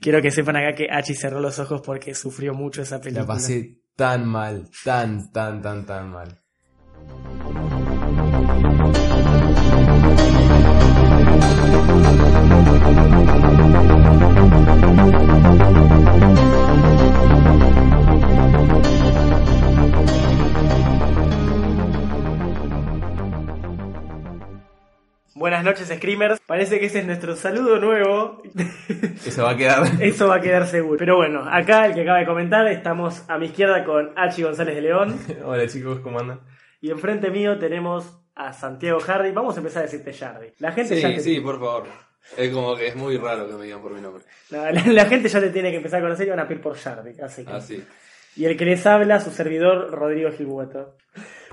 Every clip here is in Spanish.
Quiero que sepan acá que Hachi cerró los ojos porque sufrió mucho esa película. La pasé tan mal, tan, tan, tan, tan mal. Buenas noches, Screamers. Parece que ese es nuestro saludo nuevo. Eso va a quedar. Eso va a quedar seguro. Pero bueno, acá el que acaba de comentar, estamos a mi izquierda con Hachi González de León. Hola chicos, ¿cómo andan? Y enfrente mío tenemos a Santiago Hardy. Vamos a empezar a decirte Hardy. La gente ya Sí, te- sí, por favor. Es como que es muy raro que me digan por mi nombre. la, la- la gente ya te tiene que empezar a conocer y van a pedir por Hardy. Así que. Así. Y el que les habla, su servidor, Rodrigo Gilbueto.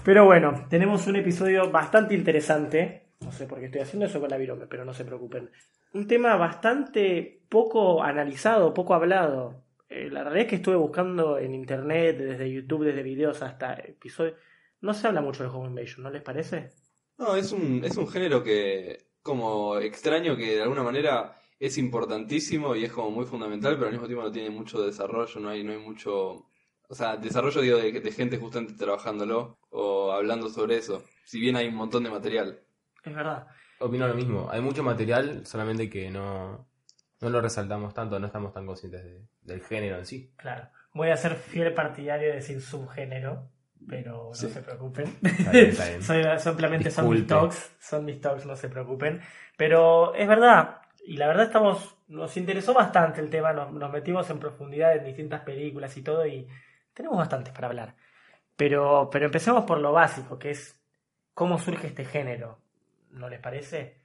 Pero bueno, tenemos un episodio bastante interesante. No sé por qué estoy haciendo eso con la virome, pero no se preocupen. Un tema bastante poco analizado, poco hablado. Eh, la realidad es que estuve buscando en internet, desde YouTube, desde videos hasta episodios. No se habla mucho de Home Invasion, ¿no les parece? No, es un, es un género que, como extraño, que de alguna manera es importantísimo y es como muy fundamental, pero al mismo tiempo no tiene mucho desarrollo, no hay, no hay mucho. O sea, desarrollo digo de, de gente justamente trabajándolo o hablando sobre eso. Si bien hay un montón de material. Es verdad. Opino lo mismo. Hay mucho material, solamente que no, no lo resaltamos tanto, no estamos tan conscientes de- del género en sí. Claro. Voy a ser fiel partidario de decir subgénero, pero no Sí. se preocupen. Está bien, está bien. Soy- simplemente son mis talks, son mis talks, no se preocupen. Pero es verdad, y la verdad estamos, nos interesó bastante el tema, nos, nos metimos en profundidad en distintas películas y todo, y tenemos bastantes para hablar. Pero, pero empecemos por lo básico, que es cómo surge este género. ¿No les parece?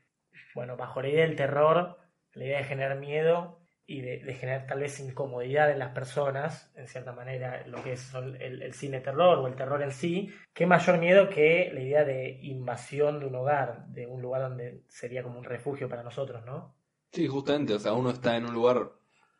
Bueno, bajo la idea del terror, la idea de generar miedo y de, generar tal vez incomodidad en las personas, en cierta manera, lo que es el, cine terror o el terror en sí, qué mayor miedo que la idea de invasión de un hogar, de un lugar donde sería como un refugio para nosotros, ¿no? Sí, justamente, o sea, uno está en un lugar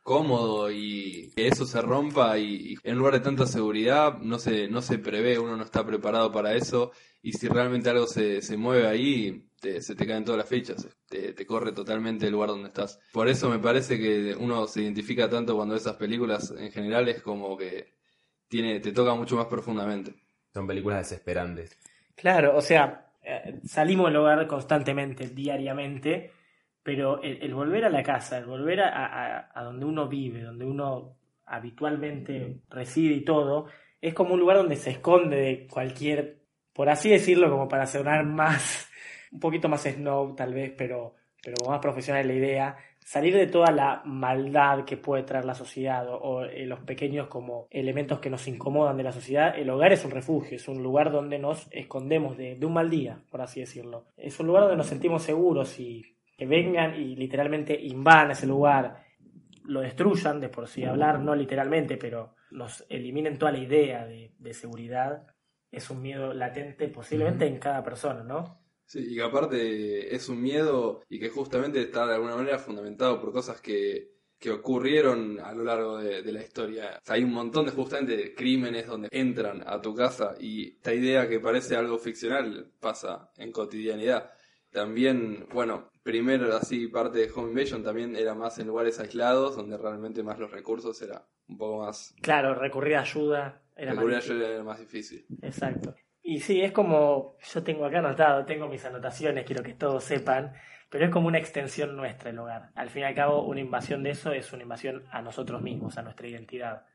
cómodo y que eso se rompa y, y en lugar de tanta seguridad no se, no se prevé, uno no está preparado para eso y si realmente algo se, se mueve ahí, te- se te caen todas las fichas, te, te corre totalmente el lugar donde estás. Por eso me parece que uno se identifica tanto cuando esas películas en general es como que tiene, te toca mucho más profundamente. Son películas desesperantes. Claro, o sea, eh, salimos del hogar constantemente, diariamente, pero el, el volver a la casa, el volver a, a- a donde uno vive, donde uno habitualmente reside y todo, es como un lugar donde se esconde de cualquier, por así decirlo, como para sonar más, un poquito más snob tal vez, pero, pero más profesional la idea, salir de toda la maldad que puede traer la sociedad o, o, eh, los pequeños como elementos que nos incomodan de la sociedad, el hogar es un refugio, es un lugar donde nos escondemos de, de un mal día, por así decirlo. Es un lugar donde nos sentimos seguros y que vengan y literalmente invadan ese lugar, lo destruyan, de por sí hablar, no literalmente, pero nos eliminen toda la idea de, de seguridad, es un miedo latente posiblemente en cada persona, ¿no? Sí, y que aparte es un miedo y que justamente está de alguna manera fundamentado por cosas que, que ocurrieron a lo largo de, de la historia. O sea, hay un montón de justamente crímenes donde entran a tu casa y esta idea que parece algo ficcional pasa en cotidianidad. También, bueno, primero así parte de Home Invasion también era más en lugares aislados donde realmente más los recursos era un poco más... Claro, recurrir a ayuda era más recurrir a difícil. ayuda era más difícil. Exacto. Y sí, es como, yo tengo acá anotado, tengo mis anotaciones, quiero que todos sepan, pero es como una extensión nuestra el hogar. Al fin y al cabo, una invasión de eso es una invasión a nosotros mismos, a nuestra identidad.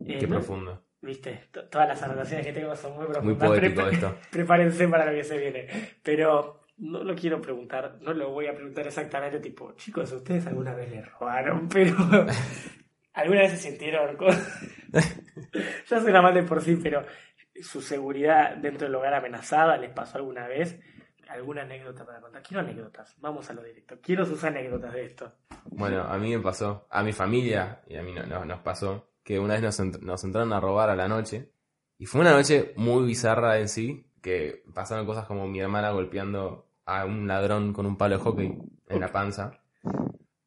Eh, Qué no- profundo. Viste, T- todas las anotaciones que tengo son muy Muy profundas. poético Prep- esto. Prepárense para lo que se viene. Pero no lo quiero preguntar, no lo voy a preguntar exactamente, tipo, chicos, ¿ustedes alguna vez le robaron? Pero, ¿alguna vez se sintieron con... ya suena mal de por sí, pero su seguridad dentro del hogar amenazada, ¿les pasó alguna vez? ¿Alguna anécdota para contar? Quiero anécdotas, vamos a lo directo. Quiero sus anécdotas de esto. Bueno, a mí me pasó, a mi familia y a mí no, no- nos pasó, que una vez nos, nos entraron a robar a la noche. Y fue una noche muy bizarra en sí, que pasaron cosas como mi hermana golpeando a un ladrón con un palo de hockey en la panza.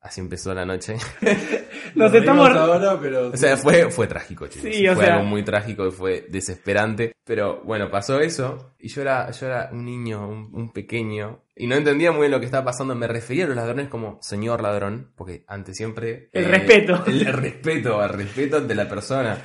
Así empezó la noche. Nos Nos estamos... ahora, pero O sea, fue, fue trágico, chicos. Sí, o fue sea- algo muy trágico y fue desesperante. Pero bueno, pasó eso. Y yo era, yo era un niño, un, un pequeño. Y no entendía muy bien lo que estaba pasando. Me refería a los ladrones como señor ladrón. Porque ante siempre. El respeto. El, el respeto, el respeto ante la persona.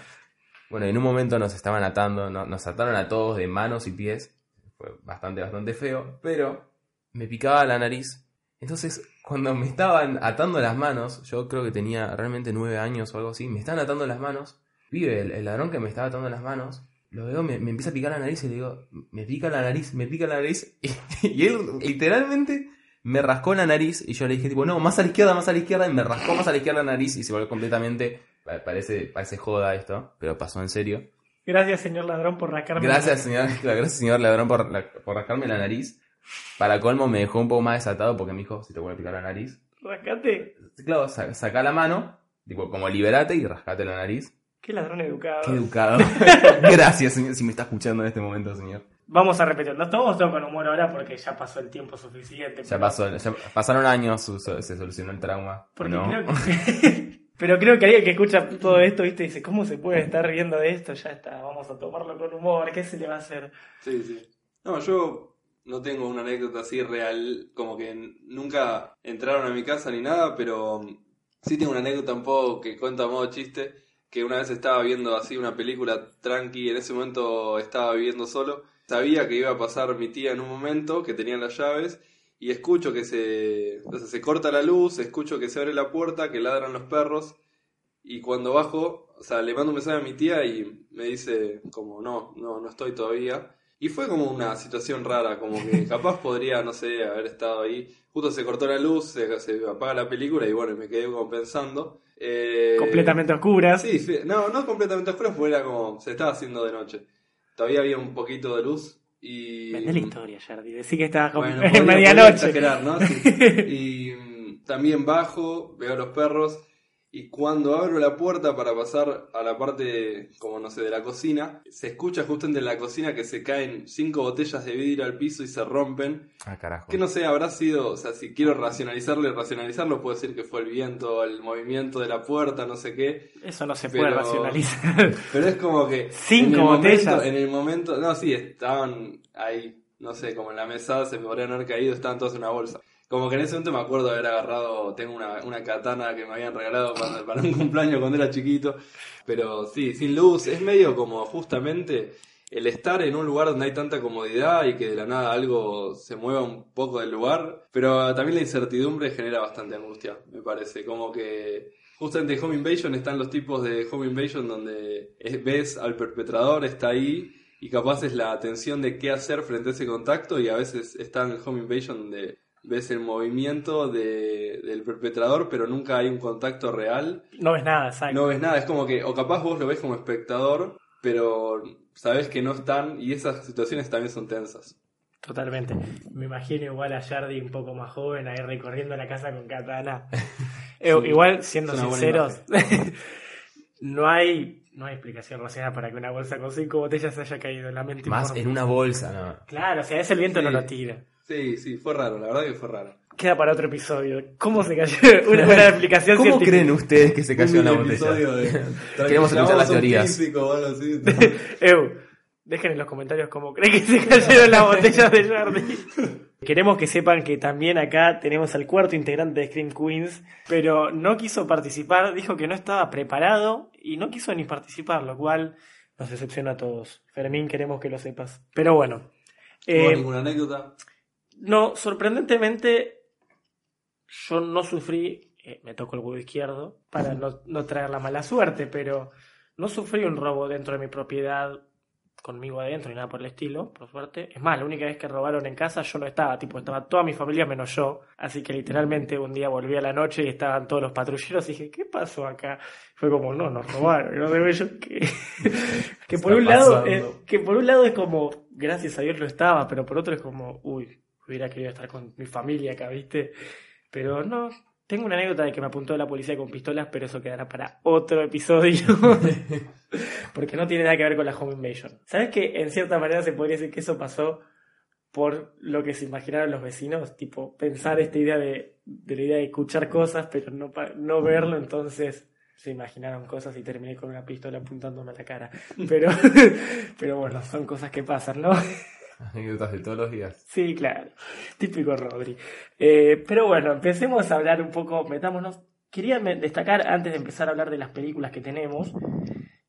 Bueno, en un momento nos estaban atando. no- nos ataron a todos de manos y pies. Fue bastante, bastante feo. Pero me picaba la nariz. Entonces, cuando me estaban atando las manos, yo creo que tenía realmente nueve años o algo así, me estaban atando las manos, vive el, el ladrón que me estaba atando las manos, lo veo, me, me empieza a picar la nariz y le digo, me pica la nariz, me pica la nariz, y, y él literalmente me rascó la nariz y yo le dije, tipo, no, más a la izquierda, más a la izquierda, y me rascó más a la izquierda la nariz y se volvió completamente, pa- parece, parece joda esto, pero pasó en serio. Gracias, señor ladrón, por rascarme. Gracias, señor, gracias, señor ladrón, por, la- por rascarme la nariz. Para colmo me dejó un poco más desatado porque me dijo, si te voy a picar la nariz, Rascate. Claro, sa- saca la mano, tipo, como liberate y rascate la nariz. Qué ladrón educado. Qué educado. Gracias, señor, si me está escuchando en este momento, señor. Vamos a repetir. No estamos todos con humor ahora porque ya pasó el tiempo suficiente. Ya pero- pasó, ya pasaron años, su- su- se solucionó el trauma. Porque ¿no? creo que... Pero creo que alguien que escucha todo esto, viste, dice, ¿cómo se puede estar riendo de esto? Ya está, vamos a tomarlo con humor, ¿qué se le va a hacer? Sí, sí. No, yo no tengo una anécdota así real, como que nunca entraron a mi casa ni nada, pero mm, sí tengo una anécdota un poco que cuento a modo chiste, que una vez estaba viendo así una película tranqui, en ese momento estaba viviendo solo, sabía que iba a pasar mi tía en un momento, que tenía las llaves, y escucho que se, se corta la luz, escucho que se abre la puerta, que ladran los perros, y cuando bajo, o sea, le mando un mensaje a mi tía y me dice como, no, no, no estoy todavía. Y fue como una situación rara, como que capaz podría, no sé, haber estado ahí. Justo se cortó la luz, se, se apaga la película y bueno, me quedé como pensando. Eh, Completamente oscuras. Sí, sí, no, no completamente oscuro, porque era como, se estaba haciendo de noche. Todavía había un poquito de luz y... Vende la historia, Jardi. Decí que estabas con... Bueno, en medianoche. ¿no? Sí. Y mm, también bajo, veo a los perros y cuando abro la puerta para pasar a la parte, como no sé, de la cocina, se escucha justamente en la cocina que se caen cinco botellas de vidrio al piso y se rompen. Ah, carajo. Que no sé, habrá sido, o sea, si quiero racionalizarlo y racionalizarlo, puedo decir que fue el viento, el movimiento de la puerta, no sé qué. Eso no se Pero- puede racionalizar. Pero es como que. Cinco en botellas. Momento, en el momento. No, sí, estaban ahí, no sé, como en la mesa, se me podrían haber caído, estaban todos en una bolsa. Como que en ese momento me acuerdo haber agarrado. Tengo una, una katana que me habían regalado para, un cumpleaños cuando era chiquito. Pero sí, sin luz. Es medio como justamente el estar en un lugar donde hay tanta comodidad y que de la nada algo se mueva un poco del lugar. Pero también la incertidumbre genera bastante angustia, me parece. Como que justamente en Home Invasion están los tipos de Home Invasion donde es- ves al perpetrador, está ahí. Y capaz es la atención de qué hacer frente a ese contacto y a veces está en Home Invasion donde ves el movimiento de- del perpetrador pero nunca hay un contacto real No ves nada, exacto. no ves nada, es como que, o capaz vos lo ves como espectador, pero sabes que no están, y esas situaciones también son tensas. Totalmente. Me imagino igual a Jardi un poco más joven ahí recorriendo la casa con katana. Eh, Sí, igual, siendo sinceros, no hay no hay explicación racional para que una bolsa con cinco botellas se haya caído en la mente. Más en una bolsa, no. Claro, o sea, ese el viento Sí. no lo tira. Sí, sí, fue raro, la verdad que fue raro. Queda para otro episodio. ¿Cómo se cayó? Una, una explicación ¿Cómo científica. creen ustedes que se cayó Un la botella? episodio de- Queremos escuchar las teorías. físico. Eu, dejen en los comentarios cómo creen que se cayeron las botellas de Jardi. Queremos que sepan que también acá tenemos al cuarto integrante de Scream Queens, pero no quiso participar, dijo que no estaba preparado y no quiso ni participar, lo cual nos decepciona a todos. Fermín, queremos que lo sepas. Pero bueno. ¿No eh, ninguna anécdota? No, sorprendentemente, yo no sufrí, eh, me tocó el huevo izquierdo, para no, no traer la mala suerte, pero no sufrí un robo dentro de mi propiedad conmigo adentro ni nada por el estilo, por suerte. Es más, la única vez que robaron en casa yo no estaba, tipo, estaba toda mi familia menos yo, así que literalmente un día volví a la noche y estaban todos los patrulleros y dije, ¿qué pasó acá? Fue como, no, nos robaron, y no sé yo que, que por un lado, eh, que por un lado es como, gracias a Dios lo estaba, pero por otro es como, uy, hubiera querido estar con mi familia acá, ¿viste? Pero no, tengo una anécdota de que me apuntó la policía con pistolas, pero eso quedará para otro episodio. Porque no tiene nada que ver con la Home Invasion. ¿Sabes que en cierta manera se podría decir que eso pasó por lo que se imaginaron los vecinos, tipo pensar esta idea de, de la idea de escuchar cosas pero no, no verlo, entonces se imaginaron cosas y terminé con una pistola apuntándome a la cara. Pero, pero bueno, son cosas que pasan, ¿no? Anécdotas de todos los días. Sí, claro. Típico Rodri. Eh, pero bueno, empecemos a hablar un poco, metámonos. Quería destacar, antes de empezar a hablar de las películas que tenemos,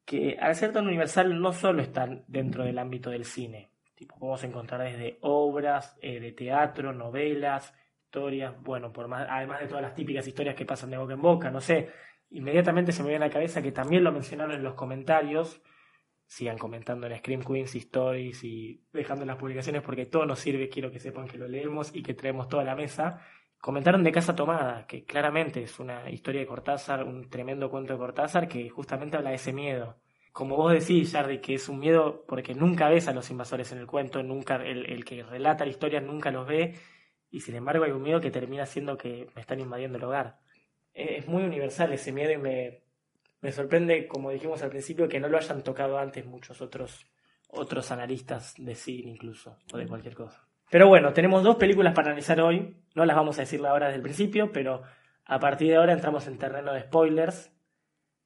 que al ser tan universal no solo están dentro del ámbito del cine. Tipo, podemos encontrar desde obras eh, de teatro, novelas, historias, bueno, por más, además de todas las típicas historias que pasan de boca en boca, no sé. Inmediatamente se me viene a la cabeza que también lo mencionaron en los comentarios, sigan comentando en Scream Queens Stories y dejando las publicaciones porque todo nos sirve, quiero que sepan que lo leemos y que traemos toda la mesa. Comentaron de Casa Tomada, que claramente es una historia de Cortázar, un tremendo cuento de Cortázar que justamente habla de ese miedo. Como vos decís, Jardy, que es un miedo porque nunca ves a los invasores en el cuento, nunca el, el que relata la historia nunca los ve, y sin embargo hay un miedo que termina siendo que me están invadiendo el hogar. Es muy universal ese miedo y me, me sorprende, como dijimos al principio, que no lo hayan tocado antes muchos otros, otros analistas de cine incluso, o de cualquier cosa. Pero bueno, tenemos dos películas para analizar hoy. No las vamos a decir ahora desde el principio, pero a partir de ahora entramos en terreno de spoilers.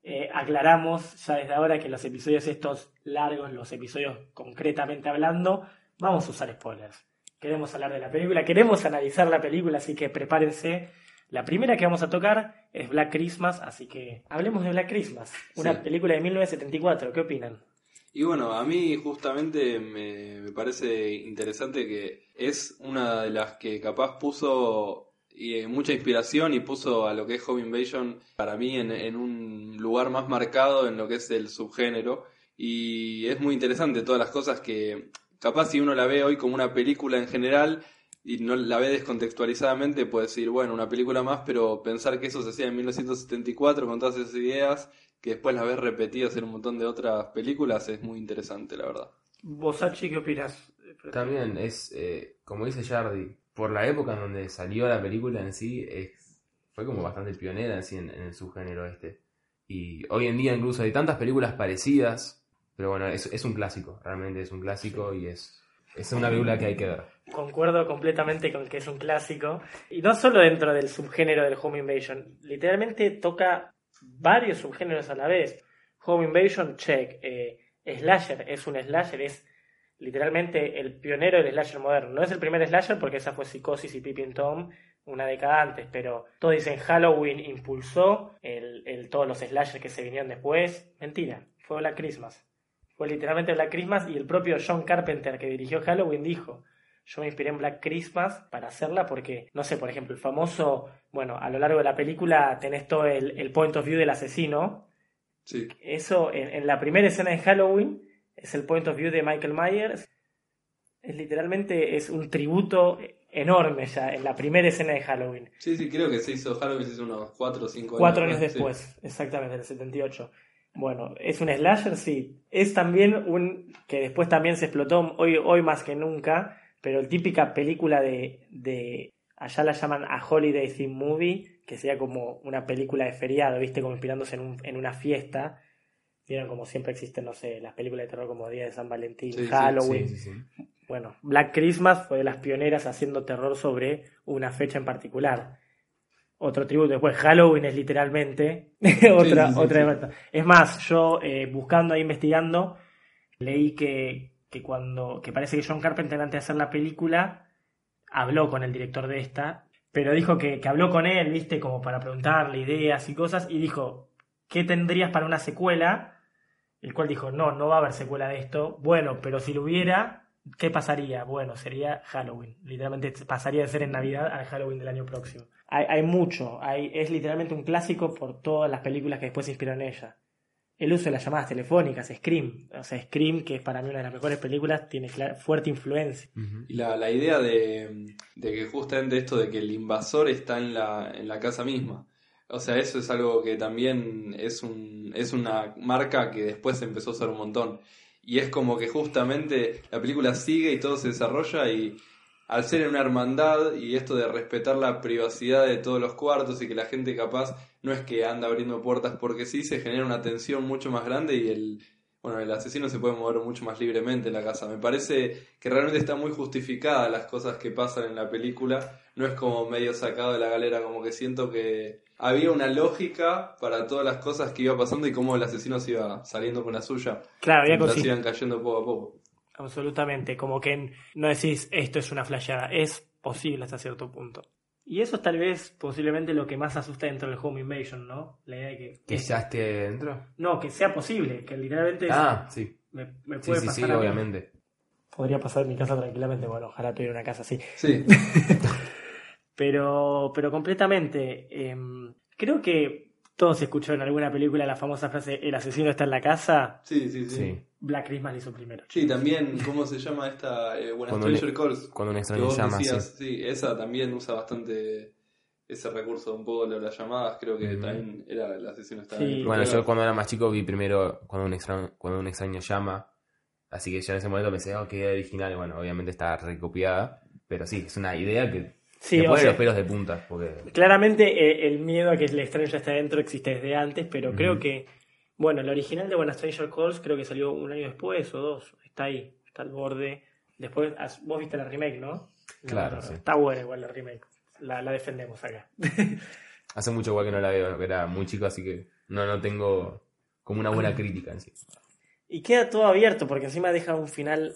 Eh, aclaramos ya desde ahora que los episodios estos largos, los episodios concretamente hablando, vamos a usar spoilers. Queremos hablar de la película, queremos analizar la película, así que prepárense. La primera que vamos a tocar es Black Christmas, así que hablemos de Black Christmas, una Sí. película de 1974. ¿Qué opinan? Y bueno, a mí justamente me, me parece interesante que es una de las que capaz puso eh, mucha inspiración y puso a lo que es Home Invasion para mí en, en un lugar más marcado en lo que es el subgénero. Y es muy interesante todas las cosas que capaz si uno la ve hoy como una película en general y no la ve descontextualizadamente, puede decir, bueno, una película más, pero pensar que eso se hacía en 1974 con todas esas ideas que después las ves repetidas en un montón de otras películas es muy interesante, la verdad. Vos, Archie, ¿qué opinas? También es, eh, como dice Jardy, por la época en donde salió la película en sí, es, fue como bastante pionera en, sí en, en el subgénero este. Y hoy en día incluso hay tantas películas parecidas, pero bueno, es, es un clásico, realmente es un clásico y es, es una película que hay que ver. Concuerdo completamente con que es un clásico. Y no solo dentro del subgénero del Home Invasion, literalmente toca varios subgéneros a la vez. Home Invasion, check. Eh, slasher, es un slasher, es literalmente el pionero del slasher moderno. No es el primer slasher porque esa fue Psicosis y Pippin Tom una década antes, pero todos dicen Halloween impulsó el, el- todos los slashers que se vinieron después. Mentira, fue Black Christmas. Fue literalmente Black Christmas y el propio John Carpenter que dirigió Halloween dijo, yo me inspiré en Black Christmas para hacerla porque, no sé, por ejemplo, el famoso, bueno, a lo largo de la película tenés todo el, el point of view del asesino. Sí, Eso en, en la primera escena de Halloween es el point of view de Michael Myers. Es literalmente es un tributo enorme ya en la primera escena de Halloween. sí, sí, creo que se hizo Halloween hace unos 4 o 5 años. Cuatro años ¿no? después, exactamente, en el 78. Bueno, es un slasher, sí. Es también un. que después también se explotó hoy, hoy más que nunca, pero típica película de. de allá la llaman a Holiday Theme Movie, que sería como una película de feriado, ¿viste? Como inspirándose en, un- en una fiesta. Vieron como siempre existen, no sé, las películas de terror como Día de San Valentín, Sí, Halloween. Sí, sí, sí. Bueno, Black Christmas fue de las pioneras haciendo terror sobre una fecha en particular. Otro tributo después, Halloween es literalmente otra, sí, sí, otra sí. Es más, yo eh, buscando e investigando, leí que, que cuando, que parece que John Carpenter antes de hacer la película, habló con el director de esta, pero dijo que, que habló con él, viste, como para preguntarle ideas y cosas, y dijo, ¿qué tendrías para una secuela? El cual dijo, no, no va a haber secuela de esto. Bueno, pero si lo hubiera, ¿qué pasaría? Bueno, sería Halloween. Literalmente pasaría de ser en Navidad al Halloween del año próximo. Hay, hay mucho, hay, es literalmente un clásico por todas las películas que después se inspiraron en ella. El uso de las llamadas telefónicas, Scream. O sea, Scream, que es para mí una de las mejores películas, tiene fuerte influencia. Y la, la idea de, de que justamente esto de que el invasor está en la, en la casa misma. O sea, eso es algo que también es, un, es una marca que después empezó a usar un montón. Y es como que justamente la película sigue y todo se desarrolla y al ser en una hermandad y esto de respetar la privacidad de todos los cuartos y que la gente capaz no es que anda abriendo puertas porque sí, se genera una tensión mucho más grande y el bueno, el asesino se puede mover mucho más libremente en la casa. Me parece que realmente está muy justificada las cosas que pasan en la película. No es como medio sacado de la galera, como que siento que había una lógica para todas las cosas que iba pasando y cómo el asesino se iba saliendo con la suya. Claro, consi- iban cayendo poco a poco. Absolutamente, como que no decís esto es una flasheada, es posible hasta cierto punto. Y eso es tal vez posiblemente lo que más asusta dentro del home invasion, ¿no? La idea de que, ¿Que ya esté dentro? no, que sea posible, que literalmente es- Ah, sí. me, me Sí, puede sí, pasar sí, mí. obviamente. Podría pasar en mi casa tranquilamente, bueno, ojalá tuviera una casa así. Sí, Pero, pero completamente, em, creo que todos escucharon en alguna película la famosa frase el asesino está en la casa, sí, sí, sí. Sí. Black Christmas lo hizo primero. Sí, también, ¿cómo se llama esta? Eh, Buenas Cuando Stranger le- Calls. Cuando un Que extraño vos llama, decías, sí. sí, esa también usa bastante ese recurso un poco de las llamadas, creo que también era el asesino estaba Sí. en el Bueno, yo cuando era más chico vi primero cuando un extraño, cuando un extraño llama. Así que ya en ese momento pensé, oh, qué idea original. Bueno, obviamente está recopiada. Pero sí, es una idea que Sí, o sea, los pelos de punta. Porque Claramente eh, el miedo a que el extraño ya esté adentro existe desde antes, pero creo que, bueno, el original de Buena Stranger Calls creo que salió un año después o dos. Está ahí, está al borde. Después, vos viste la remake, ¿no? Claro, No, no, sí. Está buena igual la remake. La, la defendemos acá. hace mucho igual que no la veo. Era muy chico, así que no, no tengo como una buena crítica en sí. y queda todo abierto, porque encima deja un final.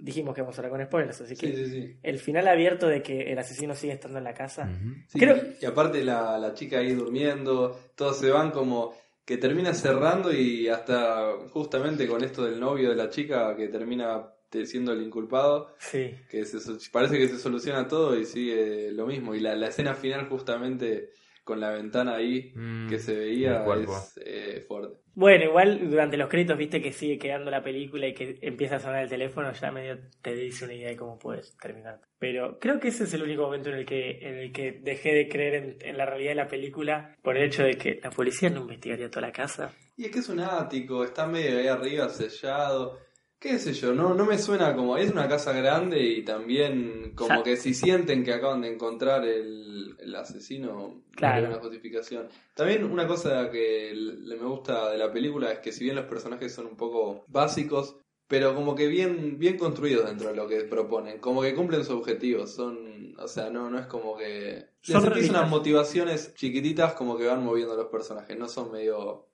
Dijimos que vamos a hablar con spoilers, así que Sí, sí, sí. el final abierto de que el asesino sigue estando en la casa. Creo- y, y aparte la, la chica ahí durmiendo, todos se van como que termina cerrando y hasta justamente con esto del novio de la chica que termina te- siendo el inculpado, Sí. que se, parece que se soluciona todo y sigue lo mismo. Y la, la escena final justamente con la ventana ahí Mm, que se veía es eh, fuerte. Bueno, igual durante los créditos viste que sigue quedando la película y que empieza a sonar el teléfono, ya medio te dice una idea de cómo puedes terminar. Pero creo que ese es el único momento en el que, en el que dejé de creer en, en la realidad de la película por el hecho de que la policía no investigaría toda la casa. Y es que es un ático, está medio ahí arriba sellado. ¿Qué sé yo? No, no me suena como. Es una casa grande y también como que si sienten que acaban de encontrar el, el asesino, Claro. hay una justificación. También una cosa que le- me gusta de la película es que si bien los personajes son un poco básicos, pero como que bien, bien construidos dentro de lo que proponen, como que cumplen su objetivo, son, o sea, no, no es como que... Son unas motivaciones chiquititas como que van moviendo a los personajes, no son medio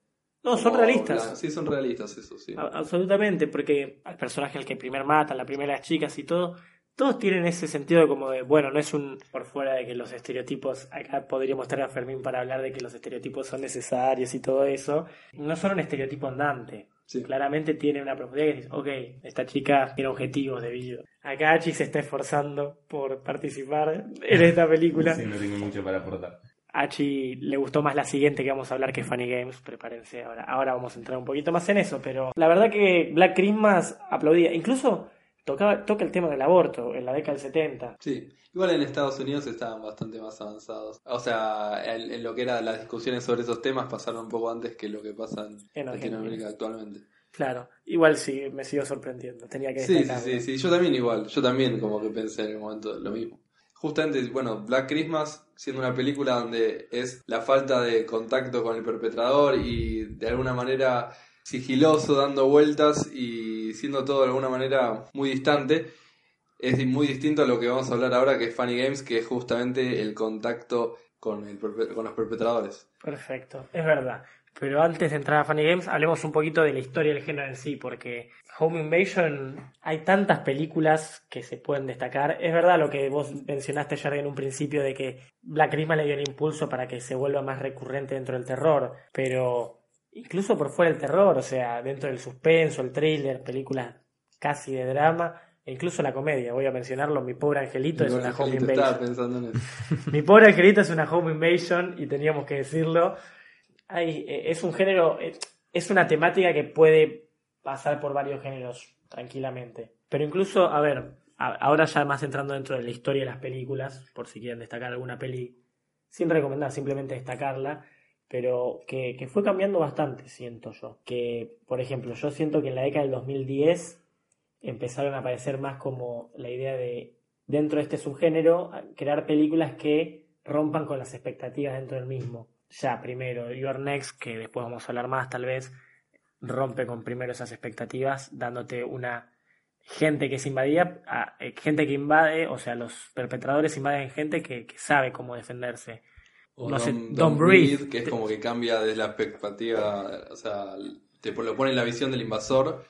No, son realistas. sí, son realistas, eso sí. A- Absolutamente, porque al personaje al que primer matan, la primera chicas y todo, todos tienen ese sentido como de, bueno, no es un por fuera de que los estereotipos, acá podríamos traer a Fermín para hablar de que los estereotipos son necesarios y todo eso, no son un estereotipo andante. Sí. Claramente tiene una profundidad que dices, ok, esta chica tiene objetivos de vida. Acá Hachi se está esforzando por participar en esta película. Sí, no tengo mucho para aportar. Hachi le gustó más la siguiente que vamos a hablar que es Funny Games, prepárense, ahora, ahora vamos a entrar un poquito más en eso, pero la verdad que Black Christmas aplaudía, incluso tocaba, toca el tema del aborto en la década del 70. Sí. Igual en Estados Unidos estaban bastante más avanzados. O sea, en, en lo que eran las discusiones sobre esos temas pasaron un poco antes que lo que pasa en, Latinoamérica actualmente. Claro, igual sí, me sigo sorprendiendo, tenía que Sí, sí, sí, sí, yo también igual, yo también como que pensé en el momento lo mismo. Justamente, bueno, Black Christmas siendo una película donde es la falta de contacto con el perpetrador y de alguna manera sigiloso, dando vueltas y siendo todo de alguna manera muy distante, es muy distinto a lo que vamos a hablar ahora que es Funny Games, que es justamente el contacto con, el con los perpetradores. Perfecto, es verdad. Pero antes de entrar a Funny Games, hablemos un poquito de la historia del género en sí, porque Home Invasion hay tantas películas que se pueden destacar. Es verdad lo que vos mencionaste ayer en un principio de que Black Christmas le dio el impulso para que se vuelva más recurrente dentro del terror, pero incluso por fuera del terror, o sea, dentro del suspenso, el thriller, películas casi de drama, e incluso la comedia, voy a mencionarlo, Mi pobre angelito es una Home Invasion. estaba pensando en eso. Mi pobre angelito es una home invasion y teníamos que decirlo. Ay, eh, es un género, eh, es una temática que puede pasar por varios géneros tranquilamente. Pero incluso, a ver, ahora ya más entrando dentro de la historia de las películas, por si quieren destacar alguna peli, sin recomendar, simplemente destacarla, pero que, que fue cambiando bastante, siento yo. Que, por ejemplo, yo siento que en la década del 2010 empezaron a aparecer más como la idea de, dentro de este subgénero, crear películas que rompan con las expectativas dentro del mismo. Ya, primero, Your Next, que después vamos a hablar más tal vez, rompe con primero esas expectativas, dándote una gente que es invadida, a- eh, gente que invade, o sea, los perpetradores invaden gente que, que sabe cómo defenderse. O No sé, Don't, Don't Don't Breathe. Breathe, que es como que cambia desde la perspectiva, o sea, te lo pone en la visión del invasor.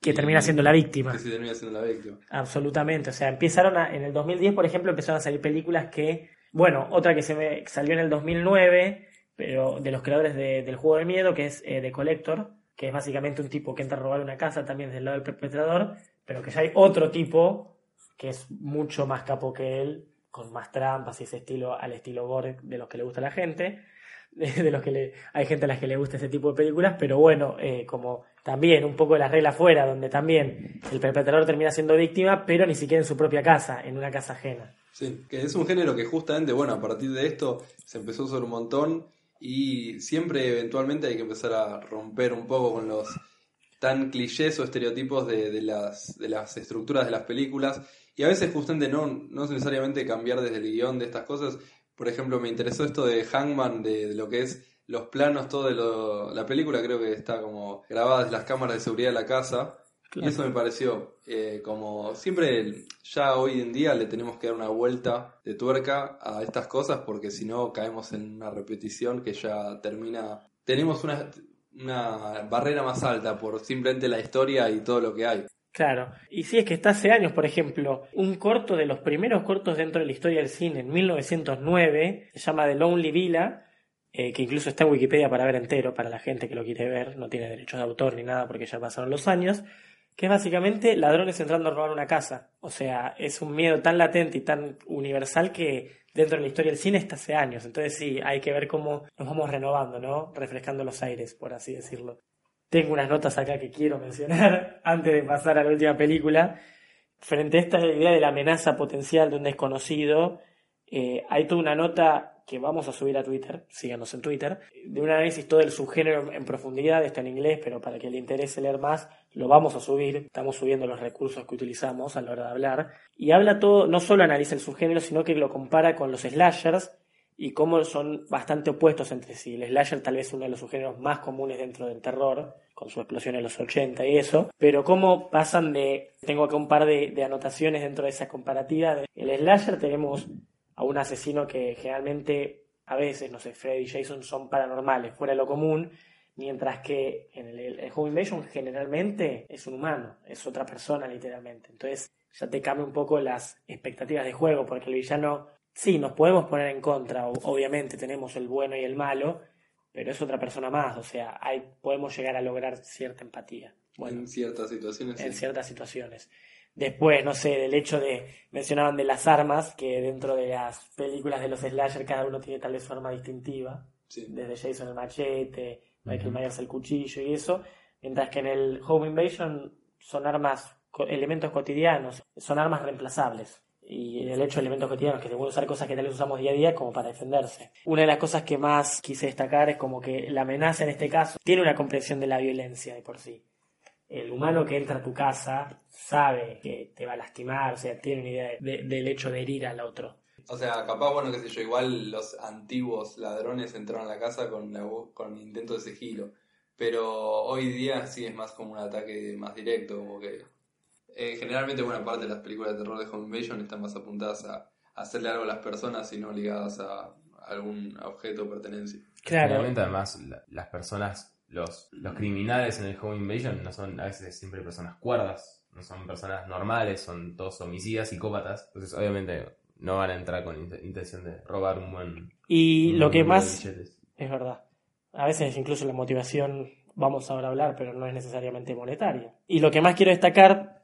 Que y- termina siendo la víctima. Que se termina siendo la víctima. Absolutamente, o sea, empezaron a, en el 2010, por ejemplo, empezaron a salir películas que, bueno, otra que se me salió en el 2009, pero de los creadores de- del juego de miedo, que es eh, The Collector, que es básicamente un tipo que entra a robar una casa también del lado del perpetrador, pero que ya hay otro tipo que es mucho más capo que él, con más trampas y ese estilo al estilo gore de los que le gusta a la gente, de, los que le, hay gente a la que le gusta ese tipo de películas, pero bueno, eh, como también un poco de las reglas fuera, donde también el perpetrador termina siendo víctima, pero ni siquiera en su propia casa, en una casa ajena. Sí, que es un género que justamente, bueno, a partir de esto se empezó a usar un montón y siempre eventualmente hay que empezar a romper un poco con los tan clichés o estereotipos de, de las, de las estructuras de las películas y a veces justamente no, no necesariamente cambiar desde el guion de estas cosas. Por ejemplo, me interesó esto de Hangman, de, de lo que es los planos, todo de lo, la película creo que está como grabada desde las cámaras de seguridad de la casa. Y eso me pareció eh, como siempre, ya hoy en día le tenemos que dar una vuelta de tuerca a estas cosas porque si no caemos en una repetición que ya termina. Tenemos una, una barrera más alta por simplemente la historia y todo lo que hay. Claro, y sí es que está hace años, por ejemplo, un corto de los primeros cortos dentro de la historia del cine en 1909, se llama The Lonely Villa, eh, que incluso está en Wikipedia para ver entero, para la gente que lo quiere ver, no tiene derechos de autor ni nada porque ya pasaron los años, que es básicamente ladrones entrando a robar una casa. O sea, es un miedo tan latente y tan universal que dentro de la historia del cine está hace años. Entonces sí, hay que ver cómo nos vamos renovando, ¿no? Refrescando los aires, por así decirlo. Tengo unas notas acá que quiero mencionar antes de pasar a la última película. Frente a esta idea de la amenaza potencial de un desconocido, eh, hay toda una nota que vamos a subir a Twitter, síganos en Twitter, de un análisis todo del subgénero en profundidad, está en inglés, pero para que le interese leer más, lo vamos a subir, estamos subiendo los recursos que utilizamos a la hora de hablar, y habla todo, no solo analiza el subgénero, sino que lo compara con los slashers y cómo son bastante opuestos entre sí. El slasher tal vez uno de los subgéneros más comunes dentro del terror, con su explosión en los 80 y eso, pero cómo pasan de, tengo acá un par de, de anotaciones dentro de esa comparativa, el slasher tenemos a un asesino que generalmente, a veces, no sé, Freddy y Jason son paranormales, fuera de lo común, mientras que en el, el Home Invasion generalmente es un humano, es otra persona literalmente. Entonces ya te cambia un poco las expectativas de juego, porque el villano, sí, nos podemos poner en contra, obviamente tenemos el bueno y el malo, pero es otra persona más, o sea, hay, podemos llegar a lograr cierta empatía. Bueno, en ciertas situaciones. en sí. ciertas situaciones. Después, no sé, del hecho de, mencionaban de las armas, que dentro de las películas de los slasher cada uno tiene tal vez su arma distintiva, Sí. desde Jason el machete, Michael Ujú. Myers el cuchillo y eso, mientras que en el Home Invasion son armas, elementos cotidianos, son armas reemplazables. Y el hecho de elementos cotidianos, que se pueden usar cosas que tal vez usamos día a día como para defenderse. Una de las cosas que más quise destacar es como que la amenaza en este caso tiene una comprensión de la violencia de por sí el humano que entra a tu casa sabe que te va a lastimar, o sea, tiene una idea de- del hecho de herir al otro. O sea, capaz, bueno, qué sé yo, igual los antiguos ladrones entraron a la casa con, la, con intento de sigilo. Pero hoy día sí es más como un ataque más directo, como que... eh, generalmente buena parte de las películas de terror de Home Invasion están más apuntadas a, a hacerle algo a las personas y no ligadas a algún objeto o pertenencia. Claro, Generalmente, además, la- las personas, los, los criminales en el Home Invasion no son a veces siempre personas cuerdas, no son personas normales, son todos homicidas, psicópatas. Entonces, obviamente, no van a entrar con int- intención de robar un buen. y un lo buen que más es verdad. A veces incluso la motivación, vamos ahora a hablar, pero no es necesariamente monetaria. Y lo que más quiero destacar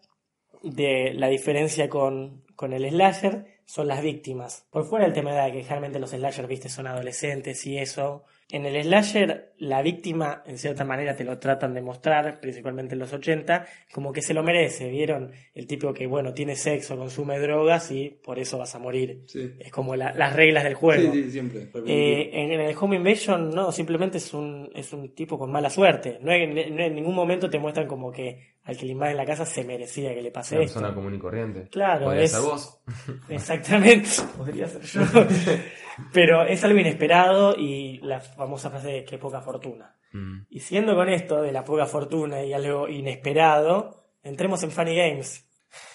de la diferencia con, con el slasher son las víctimas. Por fuera del tema de que generalmente los slashers, viste, son adolescentes y eso. En el slasher, la víctima, en cierta manera, te lo tratan de mostrar, principalmente en los 80, como que se lo merece. ¿Vieron? El tipo que, bueno, tiene sexo, consume drogas y por eso vas a morir. Sí, Es como la- las reglas del juego. sí, sí, siempre. Eh, en, en el Home Invasion, no, simplemente es un, es un tipo con mala suerte. No, hay- no en ningún momento te muestran como que al que le invaden la casa se merecía que le pase Una esto. persona común y corriente. Claro, Podría es- ser vos. Exactamente, podría ser yo. Pero es algo inesperado y la famosa frase de qué poca fortuna. Mm. Y siguiendo con esto de la poca fortuna y algo inesperado, entremos en Funny Games.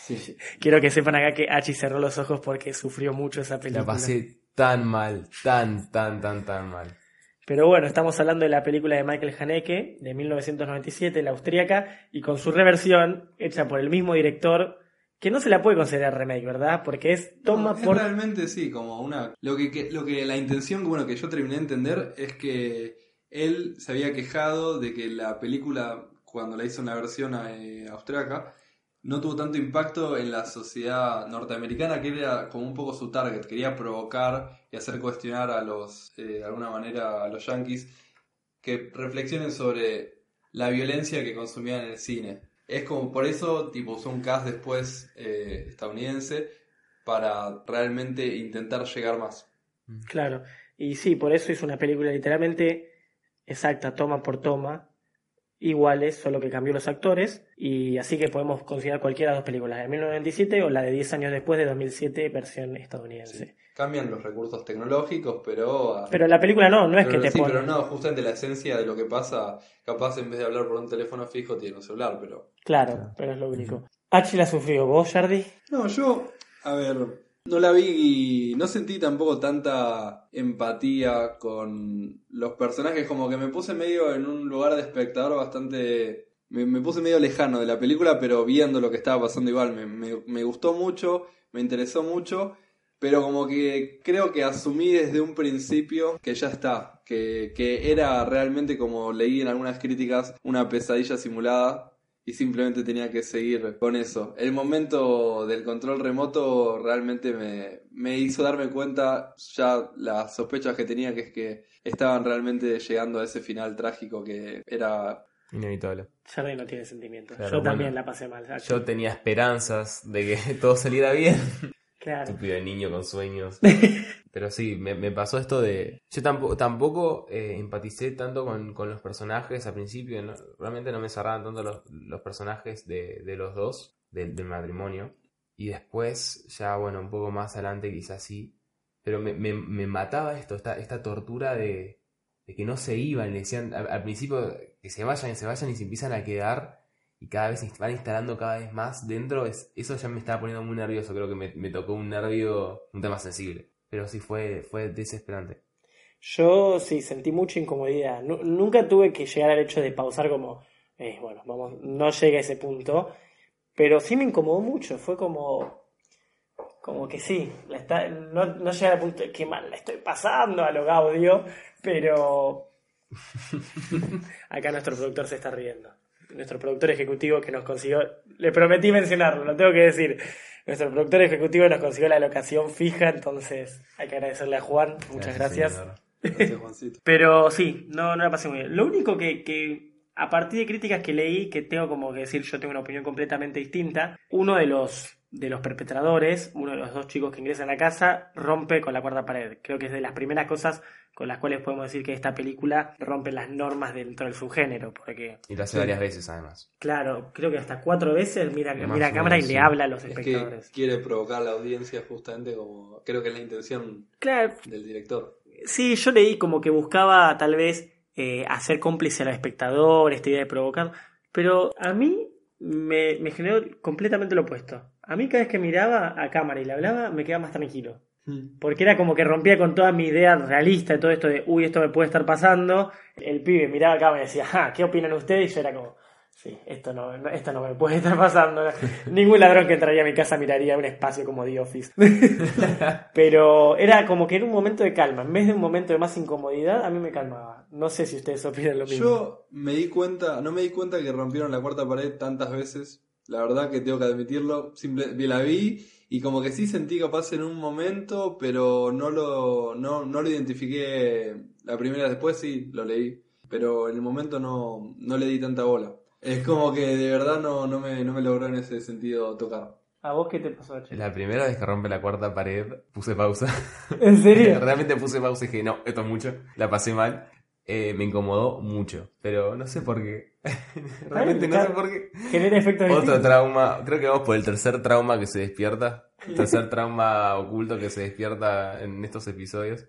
Sí. Quiero que sepan acá que Hachi cerró los ojos porque sufrió mucho esa película. La pasé tan mal, tan, tan, tan, tan mal. Pero bueno, estamos hablando de la película de Michael Haneke de 1997, la austríaca, y con su reversión hecha por el mismo director, que no se la puede considerar remake, ¿verdad? Porque es toma No, es por... realmente sí, como una. Lo que, que- lo que la intención, bueno, que yo terminé de entender es que él se había quejado de que la película, cuando la hizo en la versión eh, austriaca, no tuvo tanto impacto en la sociedad norteamericana, que era como un poco su target. Quería provocar y hacer cuestionar a los, eh, de alguna manera, a los yankees que reflexionen sobre la violencia que consumían en el cine. Es como por eso, tipo, usó un cast después eh, estadounidense para realmente intentar llegar más. Claro, y sí, por eso hizo una película literalmente exacta, toma por toma, iguales, solo que cambió los actores, y así que podemos considerar cualquiera de las dos películas, la de 1997 o la de 10 años después de 2007, versión estadounidense. Cambian los recursos tecnológicos, pero... ah, Pero la película no, no es pero que te sí, pone... pero no, justamente la esencia de lo que pasa, capaz en vez de hablar por un teléfono fijo, tiene un celular, pero... Claro, pero es lo único. Hachi la sufrió, ¿vos, Jardi? No, yo, a ver, no la vi y no sentí tampoco tanta empatía con los personajes, como que me puse medio en un lugar de espectador bastante... Me, puse medio lejano de la película, pero viendo lo que estaba pasando igual, me, me- me gustó mucho, me interesó mucho, pero como que creo que asumí desde un principio que ya está, que, que era realmente como leí en algunas críticas una pesadilla simulada y simplemente tenía que seguir con eso. El momento del control remoto realmente me, me hizo darme cuenta ya las sospechas que tenía que es que estaban realmente llegando a ese final trágico que era... Inevitable. Jardi no tiene sentimientos. Claro, Yo también la pasé mal. Yo tenía esperanzas de que todo saliera bien. Claro. Estúpido niño con sueños. Pero sí, me, me pasó esto de... Yo tampoco, tampoco eh, empaticé tanto con, con los personajes al principio. ¿no? Realmente no me cerraban tanto los, los personajes de, de los dos, del- del matrimonio. Y después, ya bueno, un poco más adelante quizás sí. Pero me, me, me mataba esto, esta, esta tortura de, de que no se iban. Le decían al, al principio que se vayan, que se vayan y se empiezan a quedar. Y cada vez van instalando cada vez más dentro. Es, eso ya me estaba poniendo muy nervioso. Creo que me, me tocó un nervio, un tema sensible. Pero sí fue, fue desesperante. Yo sí sentí mucha incomodidad. Nu- nunca tuve que llegar al hecho de pausar como, eh, bueno, vamos, no llegué a ese punto. Pero sí me incomodó mucho. Fue como, como que sí, la está, no, no llegué al punto de que mal la estoy pasando a lo Gaudio, pero acá nuestro productor se está riendo. Nuestro productor ejecutivo que nos consiguió, le prometí mencionarlo, lo tengo que decir. Nuestro productor ejecutivo nos consiguió la locación fija, entonces hay que agradecerle a Juan, muchas gracias. Gracias, Juancito. Pero sí, no, no la pasé muy bien. Lo único que, que, a partir de críticas que leí, que tengo como que decir, yo tengo una opinión completamente distinta, uno de los, de los perpetradores, uno de los dos chicos que ingresan a casa, rompe con la cuarta pared. Creo que es de las primeras cosas con las cuales podemos decir que esta película rompe las normas dentro del subgénero, porque, Y lo hace varias veces además. claro, creo que hasta cuatro veces mira, mira a cámara y le habla a los Es que espectadores. quiere provocar a la audiencia justamente como... Creo que es la intención Claro, del director. Sí, yo leí como que buscaba tal vez eh, hacer cómplice al espectador, esta idea de provocar, pero a mí me, me generó completamente lo opuesto. A mí cada vez que miraba a cámara y le hablaba me quedaba más tranquilo. Porque era como que rompía con toda mi idea realista de todo esto de, uy, esto me puede estar pasando. El pibe miraba a cámara y decía, ah, ¿qué opinan ustedes? Y yo era como, sí, esto no, no- esto no me puede estar pasando. Ningún ladrón que entraría a mi casa miraría un espacio como The Office. Pero era como que era un momento de calma. En vez de un momento de más incomodidad, a mí me calmaba. No sé si ustedes opinan lo mismo. Yo me di cuenta, no me di cuenta que rompieron la cuarta pared tantas veces. La verdad que tengo que admitirlo. Simple, la vi y como que sí sentí capaz en un momento, pero no lo, no, no lo identifiqué la primera vez. Después sí lo leí, pero en el momento no, no le di tanta bola. Es como que de verdad no, no, me, no me logró en ese sentido tocar. ¿A vos qué te pasó, Che? La primera vez que rompe la cuarta pared, puse pausa. ¿En serio? Realmente puse pausa y dije, no, esto es mucho. La pasé mal. Eh, me incomodó mucho. Pero no sé por qué. Realmente no sé por qué. Genera efectos Otro trauma. Creo que vamos por el tercer trauma que se despierta. Tercer trauma oculto que se despierta en estos episodios.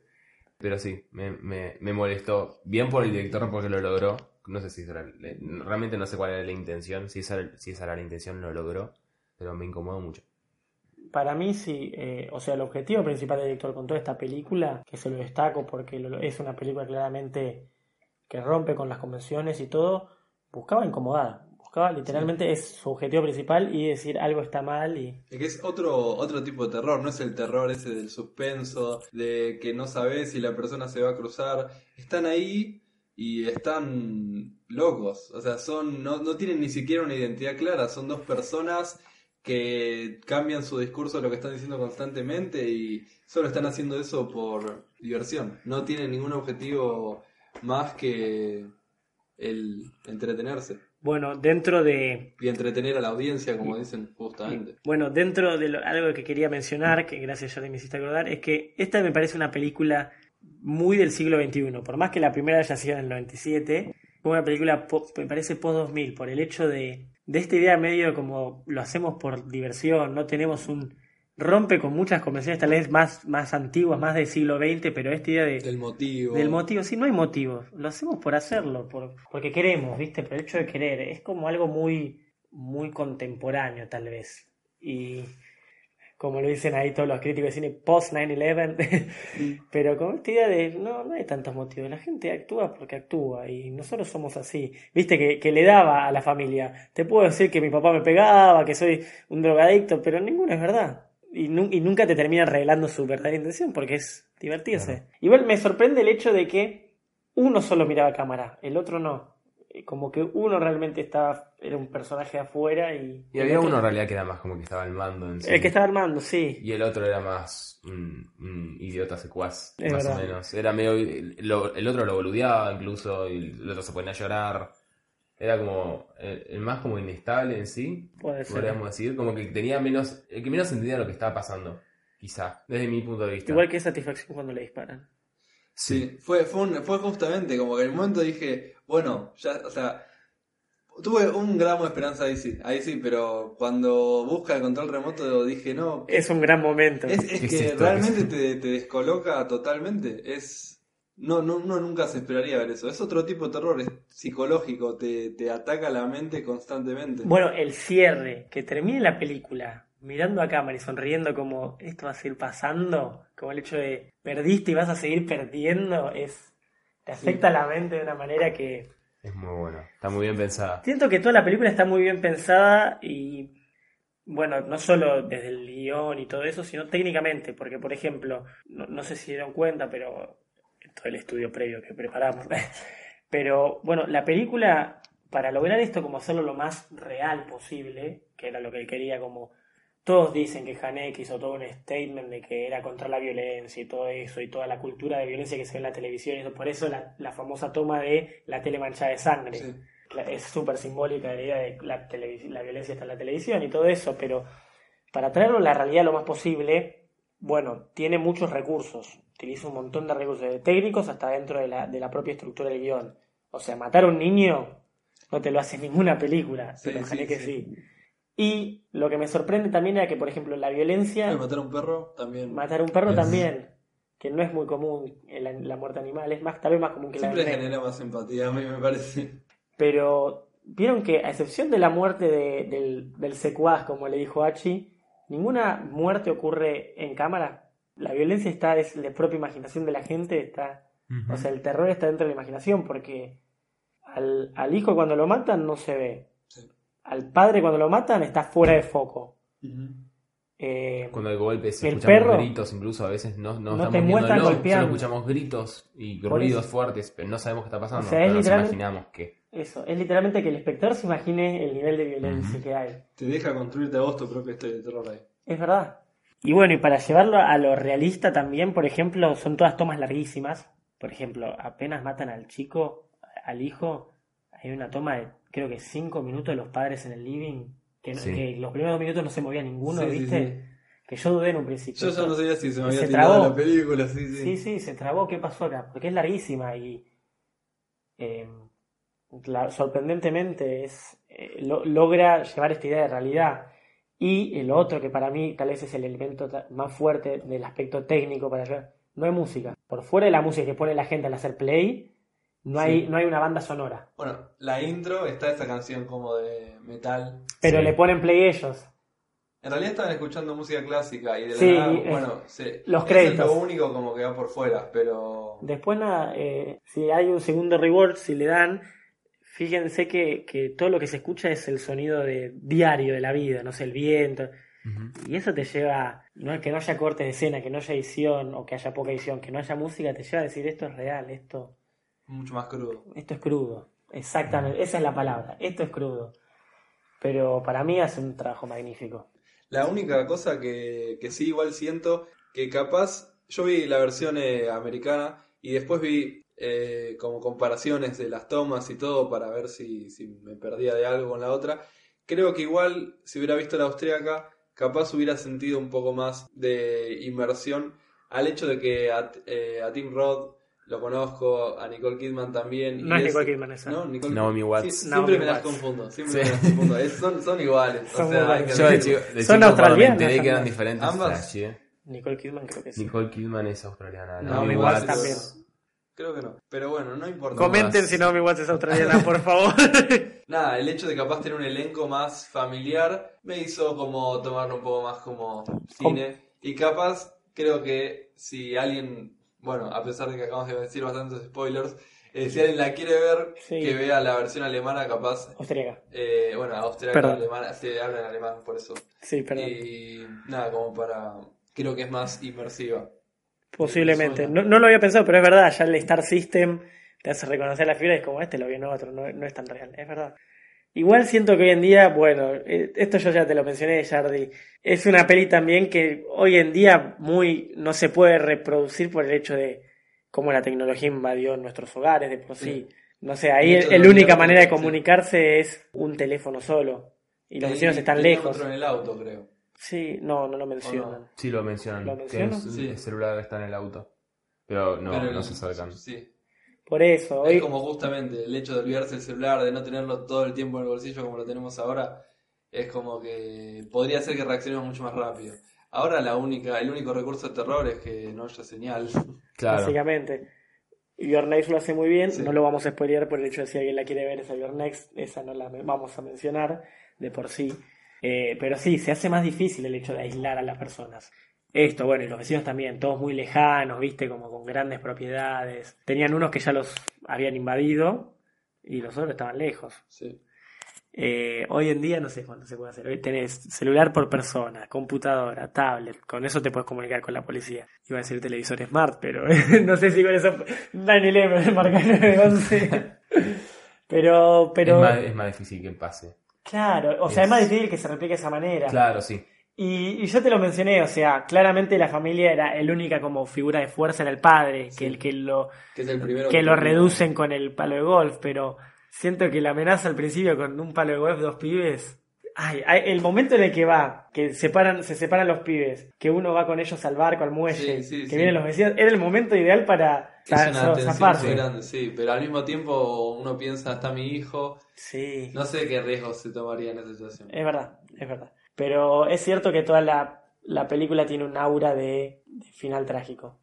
Pero sí, me, me, me molestó. Bien por el director porque lo logró. No sé si era, realmente no sé cuál era la intención. Si esa, si esa era la intención, lo logró. Pero me incomodó mucho. Para mí sí, eh, o sea, el objetivo principal del director con toda esta película, que se lo destaco porque lo- es una película claramente que rompe con las convenciones y todo, buscaba incomodar, buscaba literalmente es su objetivo principal y decir algo está mal y Es que es otro, otro tipo de terror, no es el terror ese del suspenso, de que no sabes si la persona se va a cruzar. Están ahí y están locos, o sea, son no, no tienen ni siquiera una identidad clara, son dos personas que cambian su discurso, lo que están diciendo constantemente y solo están haciendo eso por diversión. No tienen ningún objetivo más que el entretenerse bueno, dentro de y entretener a la audiencia, como dicen justamente. Bueno, dentro de lo- algo que quería mencionar, que gracias ya me hiciste acordar, es que esta me parece una película muy del siglo XXI. Por más que la primera haya sido en el 97, fue una película, me parece, post-2000, por el hecho de, de esta idea medio como lo hacemos por diversión, no tenemos un... rompe con muchas convenciones tal vez más, más antiguas, más del siglo XX, pero esta idea de, Del motivo. del motivo, sí, no hay motivos. Lo hacemos por hacerlo, por, porque queremos, ¿viste? Por el hecho de querer. Es como algo muy, muy contemporáneo, tal vez. Y como lo dicen ahí todos los críticos de cine, post 9-11. Pero con esta idea de no, no hay tantos motivos. La gente actúa porque actúa y nosotros somos así. Viste que, que le daba a la familia. Te puedo decir que mi papá me pegaba, que soy un drogadicto, pero ninguno es verdad. Y, nu- y nunca te terminan revelando su verdadera intención porque es divertirse. Claro. Igual me sorprende el hecho de que uno solo miraba a cámara, el otro no. Eh, Como que uno realmente estaba, era un personaje de afuera y. Y había otro- uno en realidad que era más como que estaba al mando en sí. El que estaba armando, sí. Y el otro era más un, un idiota secuaz, Es más verdad. o menos. Era medio. lo- el otro lo boludeaba incluso, y el otro se ponía a llorar. Era como. El, el más como inestable en sí, Puede ser. podríamos decir. Como que tenía menos. El que menos entendía lo que estaba pasando, quizá, desde mi punto de vista. Igual que satisfacción cuando le disparan. Sí, fue, fue, un- fue justamente como que en el momento dije, bueno, ya, o sea, tuve un gramo de esperanza ahí sí, ahí sí, pero cuando busca el control remoto dije, no, Es un gran momento. es, es ¿Qué es que realmente te, te descoloca totalmente, es, no, no, uno nunca se esperaría ver eso, es otro tipo de terror, es psicológico, te, te ataca la mente constantemente. Bueno, el cierre, que termine la película mirando a cámara y sonriendo como esto va a seguir pasando, como el hecho de perdiste y vas a seguir perdiendo, es te afecta la mente de una manera que Es muy bueno. Está muy bien pensada. siento que toda la película está muy bien pensada y bueno, no solo desde el guion y todo eso, sino técnicamente, porque por ejemplo, no, no sé si dieron cuenta, pero todo el estudio previo que preparamos, pero bueno, la película, para lograr esto, como hacerlo lo más real posible, que era lo que él quería, como todos dicen que Haneke hizo todo un statement de que era contra la violencia y todo eso, y toda la cultura de violencia que se ve en la televisión, y eso, por eso la, la famosa toma de la tele manchada de sangre Sí. es súper simbólica la idea de la, la violencia está en la televisión y todo eso, pero para traerlo a la realidad lo más posible, bueno, tiene muchos recursos, utiliza un montón de recursos, de técnicos hasta dentro de la, de la propia estructura del guion. O sea, matar a un niño no te lo hace ninguna película, Sí, pero Haneke sí. sí. Y lo que me sorprende también era que, por ejemplo, la violencia, Ay, matar a un perro también. matar a un perro Es- también, que no es muy común en la, la muerte animal, es más, tal vez más común que la Siempre genera más empatía, a mí me parece. Pero vieron que, a excepción de la muerte de- del, del secuaz, como le dijo Hachi, ninguna muerte ocurre en cámara. La violencia está, es la propia imaginación de la gente, está, o sea, el terror está dentro de la imaginación, porque al, al hijo cuando lo matan no se ve. Al padre cuando lo matan está fuera de foco. Eh, Cuando hay golpes, El escuchamos perro. gritos, incluso a veces no, no, No estamos te muestran golpeando. solo escuchamos gritos y ruidos fuertes, pero no sabemos qué está pasando. O sea, es pero nos imaginamos que. eso, es literalmente que el espectador se imagine el nivel de violencia que hay. Te deja construirte a vos tu propia historia de terror ahí. Es verdad. Y bueno, y para llevarlo a lo realista también, por ejemplo, son todas tomas larguísimas. Por ejemplo, apenas matan al chico, al hijo, hay una toma de creo que cinco minutos de los padres en el living, que, no- Sí. que los primeros dos minutos no se movía ninguno, Sí, ¿viste? sí. Que yo dudé en un principio. Yo ya no sabía si se me había trabó. la película, sí, sí. Sí, sí, se trabó. ¿Qué pasó acá? Porque es larguísima y eh, la- sorprendentemente es eh, lo- logra llevar esta idea de realidad. Y el otro que para mí tal vez es el elemento más fuerte del aspecto técnico para no hay música. Por fuera de la música que pone la gente al hacer play, no hay, Sí. no hay una banda sonora. Bueno, la intro está esa canción como de metal. Pero Sí. le ponen play ellos. En realidad estaban escuchando música clásica y de la Sí, nada, bueno, se- los créditos. es lo único como que va por fuera, pero Después, nada, eh, si hay un segundo reward, si le dan, fíjense que, que todo lo que se escucha es el sonido de diario de la vida, no sé, el viento. Y eso te lleva, no, que no haya corte de escena, que no haya edición o que haya poca edición, que no haya música, te lleva a decir esto es real, esto, mucho más crudo. esto es crudo. Exactamente, esa es la palabra, esto es crudo. Pero para mí hace un trabajo magnífico. La única cosa que, que sí igual siento, que capaz, yo vi la versión eh, americana y después vi eh, como comparaciones de las tomas y todo para ver si, si me perdía de algo con la otra. Creo que igual, si hubiera visto la austríaca, capaz hubiera sentido un poco más de inmersión al hecho de que a, eh, a Tim Roth lo conozco, a Nicole Kidman también. y No es Nicole Kidman esa. ¿No? Nicole Naomi. Watts. Sí, Naomi siempre me las Watts. confundo, siempre Sí. me las confundo. Es- son, son iguales. Son o sea, muy hay que buenas. Yo de decirlo. chico, de Son chico cuando me australianas enteré que eran diferentes Ambas. Nicole Kidman creo que sí. Nicole Kidman es australiana. Naomi Naomi Watts Watts también. Creo que no. Pero bueno, no importa. Comenten más. si Naomi Watts es australiana, por favor. Nada, el hecho de capaz tener un elenco más familiar me hizo como tomarlo un poco más como cine. Y capaz creo que si alguien, bueno, a pesar de que acabamos de decir bastantes spoilers, eh, si alguien la quiere ver, Sí. que vea la versión alemana capaz. Austríaca. Eh, bueno, austríaca, Perdón. alemana, se habla en alemán por eso. Sí, perdón. Y nada, como para... Creo que es más inmersiva. Posiblemente. suena. No, no lo había pensado, pero es verdad, ya el Star System te hace reconocer la figura y es como este lo vio en otro, no, no es tan real, es verdad. Igual siento que hoy en día, bueno, eh, esto yo ya te lo mencioné, Jardi, es una peli también que hoy en día muy no se puede reproducir por el hecho de cómo la tecnología invadió nuestros hogares de por sí. No sé, ahí El el- la única manera de sí. comunicarse es un teléfono solo. Y los vecinos están lejos. otro en el auto, creo. Sí, no, no lo mencionan. Sí, lo mencionan. ¿Lo que mencionan? es- Sí. El celular está en el auto. Pero no, Pero no el- se acercan. Sí. Por eso, hoy, Es como justamente el hecho de olvidarse el celular, de no tenerlo todo el tiempo en el bolsillo como lo tenemos ahora, es como que podría ser que reaccionemos mucho más rápido. Ahora la única, el único recurso de terror es que no haya señal. Claro. Básicamente. Your Next lo hace muy bien, Sí. no lo vamos a spoilear por el hecho de si alguien la quiere ver esa Your Next, esa no la vamos a mencionar de por sí. Eh, pero sí, se hace más difícil el hecho de aislar a las personas. Esto, bueno, y los vecinos también, todos muy lejanos, viste, como con grandes propiedades. Tenían unos que ya los habían invadido y los otros estaban lejos. Sí. Eh, hoy en día no sé cuánto se puede hacer. Hoy tenés celular por persona, computadora, tablet. Con eso te puedes comunicar con la policía. Iba a decir televisor smart, pero no sé si con eso. 9-11, marca 911. Pero, pero. Es, más, es más difícil que pase. Claro, o sea, es Es- más difícil que se replique de esa manera. Claro, sí. Y, y yo te lo mencioné, o sea, claramente la familia era el única como figura de fuerza, era el padre, Sí. que el que lo, Que es el primero que lo reducen con el palo de golf, pero siento que la amenaza al principio con un palo de golf, dos pibes. Ay, ay, el momento en el que va, que separan, se separan los pibes, que uno va con ellos al barco, al muelle, Sí, sí, que vienen los vecinos, era el momento ideal para Es una zafarse. grande, sí, pero al mismo tiempo uno piensa, está mi hijo, Sí, no sé qué riesgos se tomaría en esa situación. es verdad, es verdad. Pero es cierto que toda la, la película tiene un aura de, de final trágico.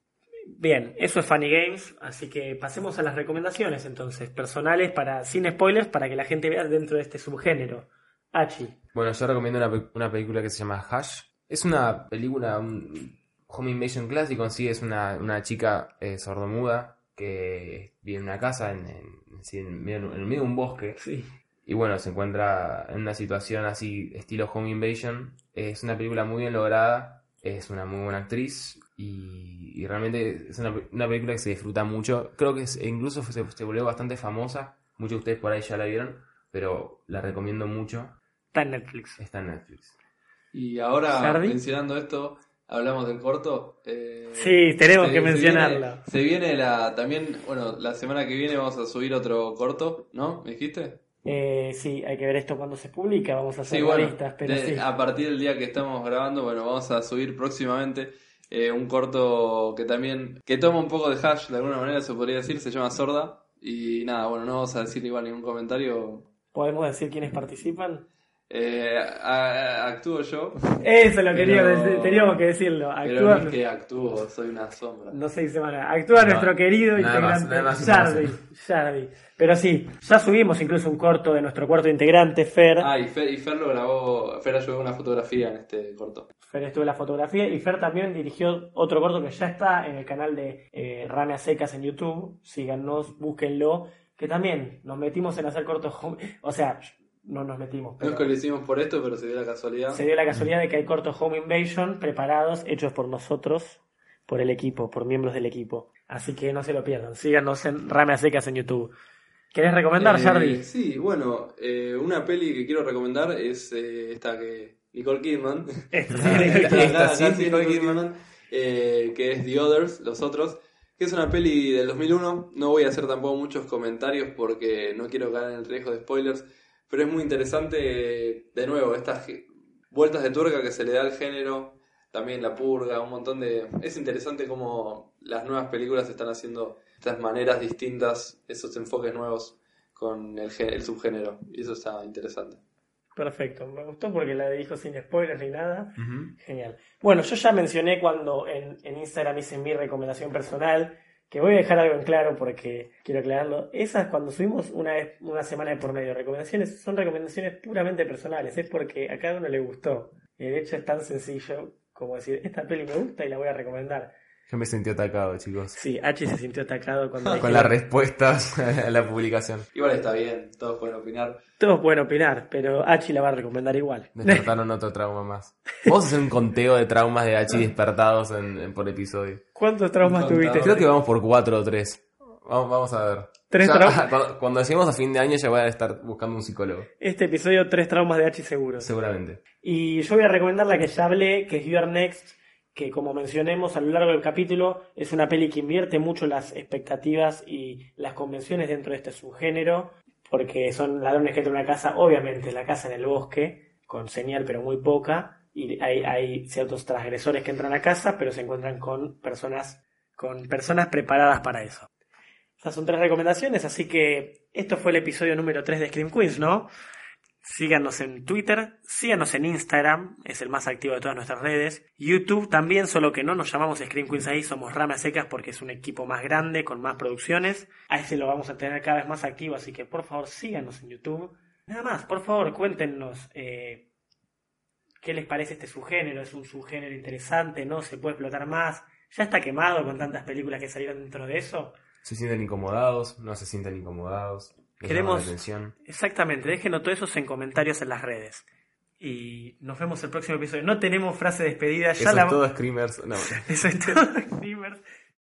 Bien, eso es Funny Games, así que pasemos a las recomendaciones entonces, personales para sin spoilers, para que la gente vea dentro de este subgénero. Hachi. Bueno, yo recomiendo una, pe- una película que se llama Hush. Es una película, un home invasion clásico en sí. Es una, una chica eh, sordomuda que vive en una casa en, en, en medio, en el medio de un bosque. Sí. Y bueno, se encuentra en una situación así, estilo Home Invasion. Es una película muy bien lograda, es una muy buena actriz y, y realmente es una, una película que se disfruta mucho. Creo que es- incluso se, se volvió bastante famosa. Muchos de ustedes por ahí ya la vieron, pero la recomiendo mucho. Está en Netflix. Está en Netflix. Y ahora, Sardi. mencionando esto, hablamos del corto. eh, Sí, tenemos se- que se mencionarlo. viene- Se viene la, también, bueno, la semana que viene vamos a subir otro corto, ¿no? ¿Me dijiste? Eh, sí, hay que ver esto cuando se publica, vamos a hacer Sí, bueno, listas, pero de- sí. a partir del día que estamos grabando, bueno, vamos a subir próximamente eh, un corto que también, que toma un poco de hash, de alguna manera se podría decir, se llama Sorda. Y nada, bueno, no vamos a decir igual ningún comentario. ¿Podemos decir quiénes participan? Eh, a- a- actúo yo, Eso lo quería Pero- decir, teníamos que decirlo. pero Actúa, no es que actúo, soy una sombra. no se dice nada. Actúa No, nuestro querido nada más, integrante nada más. Pero sí, ya subimos incluso un corto de nuestro cuarto integrante, Fer. Ah, y Fer, y Fer lo grabó, Fer ayudó una fotografía en este corto. Fer estuvo en la fotografía y Fer también dirigió otro corto que ya está en el canal de eh, Rame a Secas en YouTube. Síganos, búsquenlo. Que también nos metimos en hacer cortos. home- O sea, no nos metimos, No pero es que lo hicimos por esto, pero se dio la casualidad. se dio la casualidad de que hay cortos Home Invasion preparados, hechos por nosotros, por el equipo, por miembros del equipo. Así que no se lo pierdan. Síganos en Rame a Secas en YouTube. ¿Querés recomendar, Eh, Jardi? Sí, bueno, eh, una peli que quiero recomendar es eh, esta que Nicole Kidman. Nicole Kidman. Que es The Others, Los Otros, que es una peli del 2001. No voy a hacer tampoco muchos comentarios porque no quiero caer en el riesgo de spoilers, pero es muy interesante, de nuevo, estas vueltas de tuerca que se le da al género, también la purga, un montón de... Es interesante cómo las nuevas películas están haciendo estas maneras distintas, esos enfoques nuevos con el, gé- el subgénero, y eso está interesante. Perfecto. Me gustó porque la dijo sin spoilers ni nada. Genial. Bueno, yo ya mencioné cuando en, en Instagram hice mi recomendación personal, que voy a dejar algo en claro porque quiero aclararlo. Esas cuando subimos una vez, una semana de por medio recomendaciones, son recomendaciones puramente personales, es porque a cada uno le gustó. Y de hecho es tan sencillo como decir, esta peli me gusta y la voy a recomendar. Yo me sentí atacado, chicos. Sí, H se sintió atacado cuando Con dijeron- las respuestas a la publicación. Igual está bien, todos pueden opinar. Todos pueden opinar, pero H la va a recomendar igual. Despertaron otro trauma más. Vamos a hacer un conteo de traumas de Hachi despertados en- en- por episodio. ¿Cuántos traumas tuviste? Creo que vamos por cuatro o tres. Vamos, vamos a ver. Tres Ya- traumas. cuando, cuando lleguemos a fin de año ya voy a estar buscando un psicólogo. Este episodio, tres traumas de H seguro. Seguramente. Y yo voy a recomendar la que ya hablé, que es You Are Next, que como mencionemos a lo largo del capítulo, es una peli que invierte mucho las expectativas y las convenciones dentro de este subgénero, porque son ladrones que entran a una casa, obviamente la casa en el bosque, con señal pero muy poca, y hay, hay ciertos transgresores que entran a casa, pero se encuentran con personas, con personas preparadas para eso. Esas son tres recomendaciones, así que esto fue el episodio número 3 de Scream Queens, ¿no? Síganos en Twitter, síganos en Instagram, es el más activo de todas nuestras redes. YouTube también, solo que no nos llamamos Screen Queens ahí, somos ramas secas porque es un equipo más grande, con más producciones. A ese lo vamos a tener cada vez más activo, así que por favor síganos en YouTube. Nada más, por favor, cuéntenos eh, qué les parece este subgénero. ¿Es un subgénero interesante? ¿No? ¿Se puede explotar más? ¿Ya está quemado con tantas películas que salieron dentro de eso? ¿Se sienten incomodados? ¿No se sienten incomodados? ¿Les Queremos- atención? Exactamente, déjenos todo eso en comentarios en las redes. Y nos vemos el próximo episodio. No tenemos frase de despedida, ya Eso la es todo, Screamers. No. Eso es todo, Screamers.